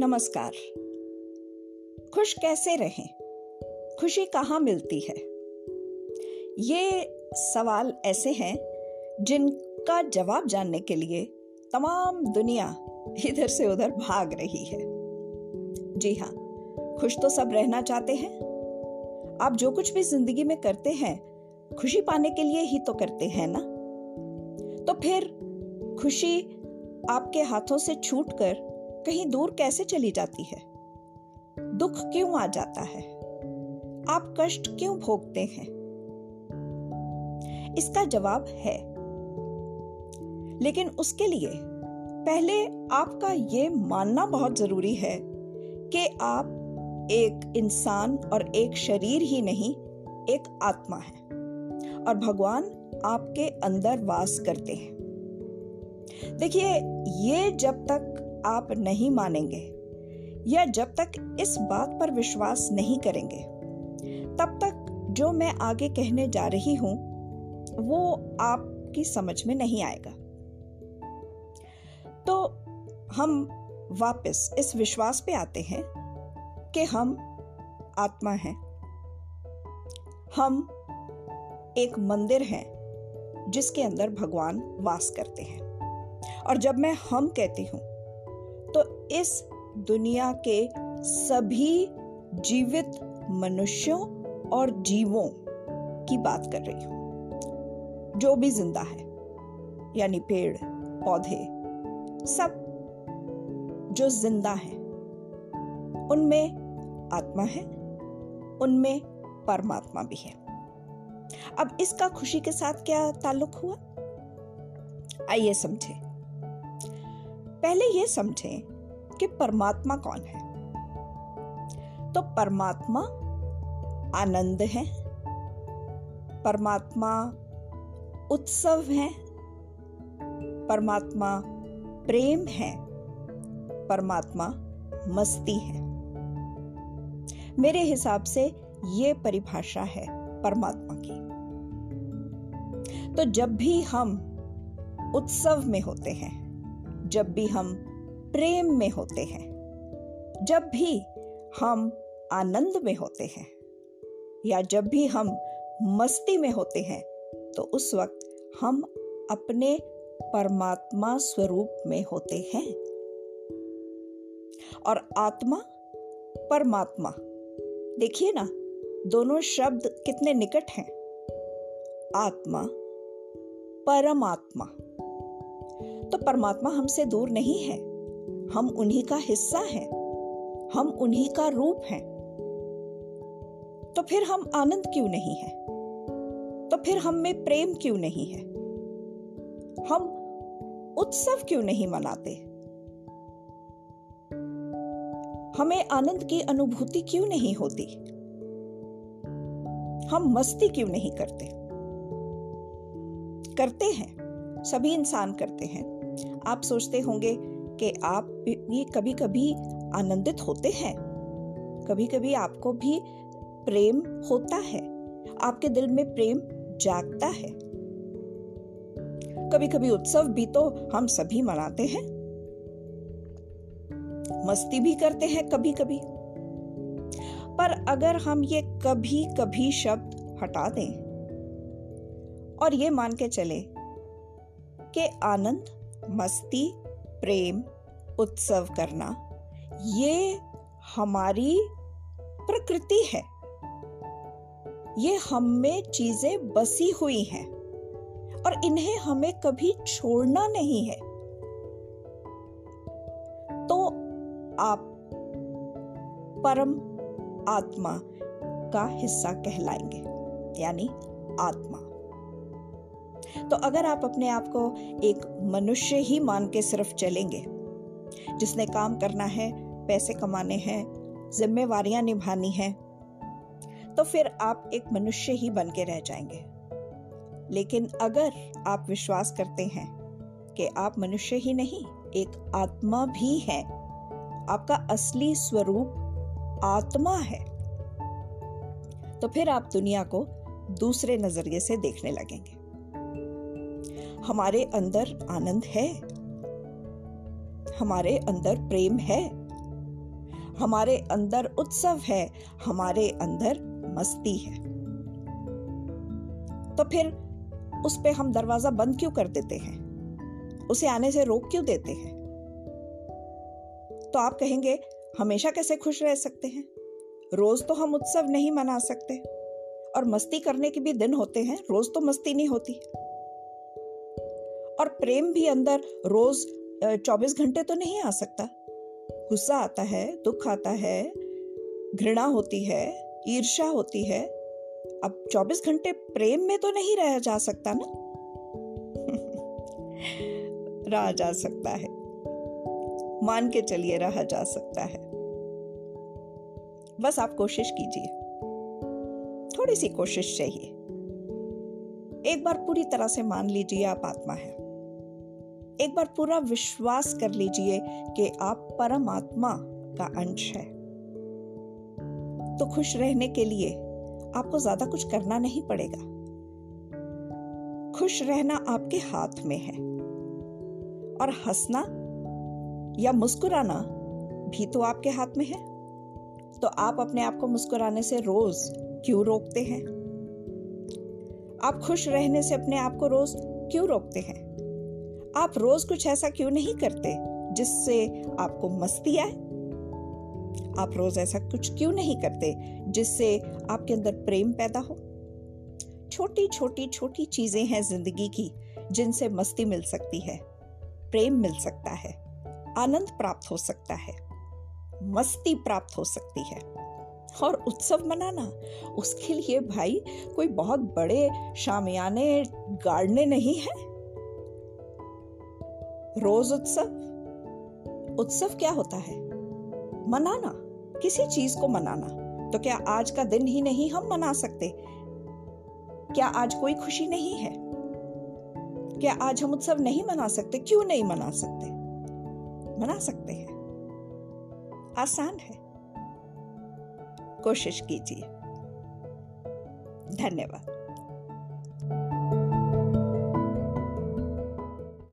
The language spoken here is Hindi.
नमस्कार। खुश कैसे रहें? खुशी कहाँ मिलती है? ये सवाल ऐसे हैं जिनका जवाब जानने के लिए तमाम दुनिया इधर से उधर भाग रही है। जी हाँ खुश तो सब रहना चाहते हैं। आप जो कुछ भी ज़िंदगी में करते हैं, खुशी पाने के लिए ही तो करते हैं ना? तो फिर खुशी आपके हाथों से छूटकर कहीं दूर कैसे चली जाती है? दुख क्यों आ जाता है? आप कष्ट क्यों भोगते हैं? इसका जवाब है। लेकिन उसके लिए पहले आपका ये मानना बहुत ज़रूरी है कि आप एक इंसान और एक शरीर ही नहीं, एक आत्मा है और भगवान आपके अंदर वास करते हैं। देखिए, ये जब तक आप नहीं मानेंगे या जब तक इस बात पर विश्वास नहीं करेंगे, तब तक जो मैं आगे कहने जा रही हूँ, वो आपकी समझ में नहीं आएगा। तो हम वापस इस विश्वास पे आते हैं कि हम आत्मा हैं। हम एक मंदिर हैं जिसके अंदर भगवान वास करते हैं। और जब मैं हम कहती हूँ इस दुनिया के सभी जीवित मनुष्यों और जीवों की बात कर रही हूँ। जो भी ज़िंदा है, यानी पेड़, पौधे, सब जो ज़िंदा है, उनमें आत्मा है, उनमें परमात्मा भी है। अब इसका खुशी के साथ क्या ताल्लुक हुआ? आइए समझे। पहले यह समझें कि परमात्मा कौन है? तो परमात्मा आनंद है, परमात्मा उत्सव है, परमात्मा प्रेम है, परमात्मा मस्ती है। मेरे हिसाब से ये परिभाषा है परमात्मा की। तो जब भी हम उत्सव में होते हैं, जब भी हम प्रेम में होते हैं। जब भी हम आनंद में होते हैं या जब भी हम मस्ती में होते हैं तो उस वक्त हम अपने परमात्मा स्वरूप में होते हैं। और आत्मा, परमात्मा, देखिए ना, दोनों शब्द कितने निकट हैं। आत्मा, परमात्मा। तो परमात्मा हमसे दूर नहीं है। हम उन्हीं का हिस्सा हैं। हम उन्हीं का रूप हैं। तो फिर हम आनंद क्यों नहीं है? तो फिर हम में प्रेम क्यों नहीं है? हम उत्सव क्यों नहीं मनाते? हमें आनंद की अनुभूति क्यों नहीं होती? हम मस्ती क्यों नहीं करते? करते हैं। सभी इंसान करते हैं। आप सोचते होंगे कि आप भी कभी कभी आनंदित होते हैं। कभी कभी आपको भी प्रेम होता है। आपके दिल में प्रेम जागता है। कभी कभी उत्सव भी तो हम सभी मनाते हैं। मस्ती भी करते हैं कभी कभी पर अगर हम ये कभी कभी शब्द हटा दें और ये मान के चले कि आनंद, मस्ती प्रेम, उत्सव करना, ये हमारी प्रकृति है। ये हम में चीज़ें बसी हुई हैं और इन्हें हमें कभी छोड़ना नहीं है। तो आप परम आत्मा का हिस्सा कहलाएँगे, यानी आत्मा। तो अगर आप अपने आप को एक मनुष्य ही मान के सिर्फ़ चलेंगे, जिसने काम करना है, पैसे कमाने हैं, जिम्मेवारियाँ निभानी है तो फिर आप एक मनुष्य ही बन के रह जाएँगे। लेकिन अगर आप विश्वास करते हैं कि आप मनुष्य ही नहीं, एक आत्मा भी है, आपका असली स्वरूप आत्मा है तो फिर आप दुनिया को दूसरे नज़रिए से देखने लगेंगे। हमारे अंदर आनंद है। हमारे अंदर प्रेम है। हमारे अंदर उत्सव है। हमारे अंदर मस्ती है। तो फिर उस पे हम दरवाज़ा बंद क्यों कर देते हैं? उसे आने से रोक क्यों देते हैं? तो आप कहेंगे, हमेशा कैसे खुश रह सकते हैं? रोज तो हम उत्सव नहीं मना सकते। और मस्ती करने के भी दिन होते हैं, रोज तो मस्ती नहीं होती। और प्रेम भी अंदर रोज चौबीस घंटे तो नहीं आ सकता। गुस्सा आता है, दुख आता है, घृणा होती है ईर्षा होती है। अब 24 घंटे प्रेम में तो नहीं रह जा सकता ना? रहा जा सकता है। मान के चलिए रहा जा सकता है। बस आप कोशिश कीजिए। थोड़ी सी कोशिश चाहिए। एक बार पूरी तरह से मान लीजिए आप आत्मा है। एक बार पूरा विश्वास कर लीजिए कि आप परमात्मा का अंश है। तो खुश रहने के लिए आपको ज़्यादा कुछ करना नहीं पड़ेगा। खुश रहना आपके हाथ में है। और हंसना या मुस्कुराना भी तो आपके हाथ में है। तो आप अपने आप को मुस्कुराने से रोज क्यों रोकते हैं? आप खुश रहने से अपने आप को रोज क्यों रोकते हैं? आप रोज कुछ ऐसा क्यों नहीं करते जिससे आपको मस्ती आए? आप रोज ऐसा कुछ क्यों नहीं करते जिससे आपके अंदर प्रेम पैदा हो? छोटी छोटी छोटी चीज़ें हैं ज़िंदगी की जिनसे मस्ती मिल सकती है, प्रेम मिल सकता है, आनंद प्राप्त हो सकता है, मस्ती प्राप्त हो सकती है। और उत्सव मनाना, उसके लिए भाई कोई बहुत बड़े शामियाने, गाड़ने नहीं है? रोज उत्सव? उत्सव क्या होता है? मनाना, किसी चीज़ को मनाना। तो क्या आज का दिन ही नहीं हम मना सकते? क्या आज कोई खुशी नहीं है? क्या आज हम उत्सव नहीं मना सकते? क्यों नहीं मना सकते? मना सकते हैं। आसान है। कोशिश कीजिए। धन्यवाद।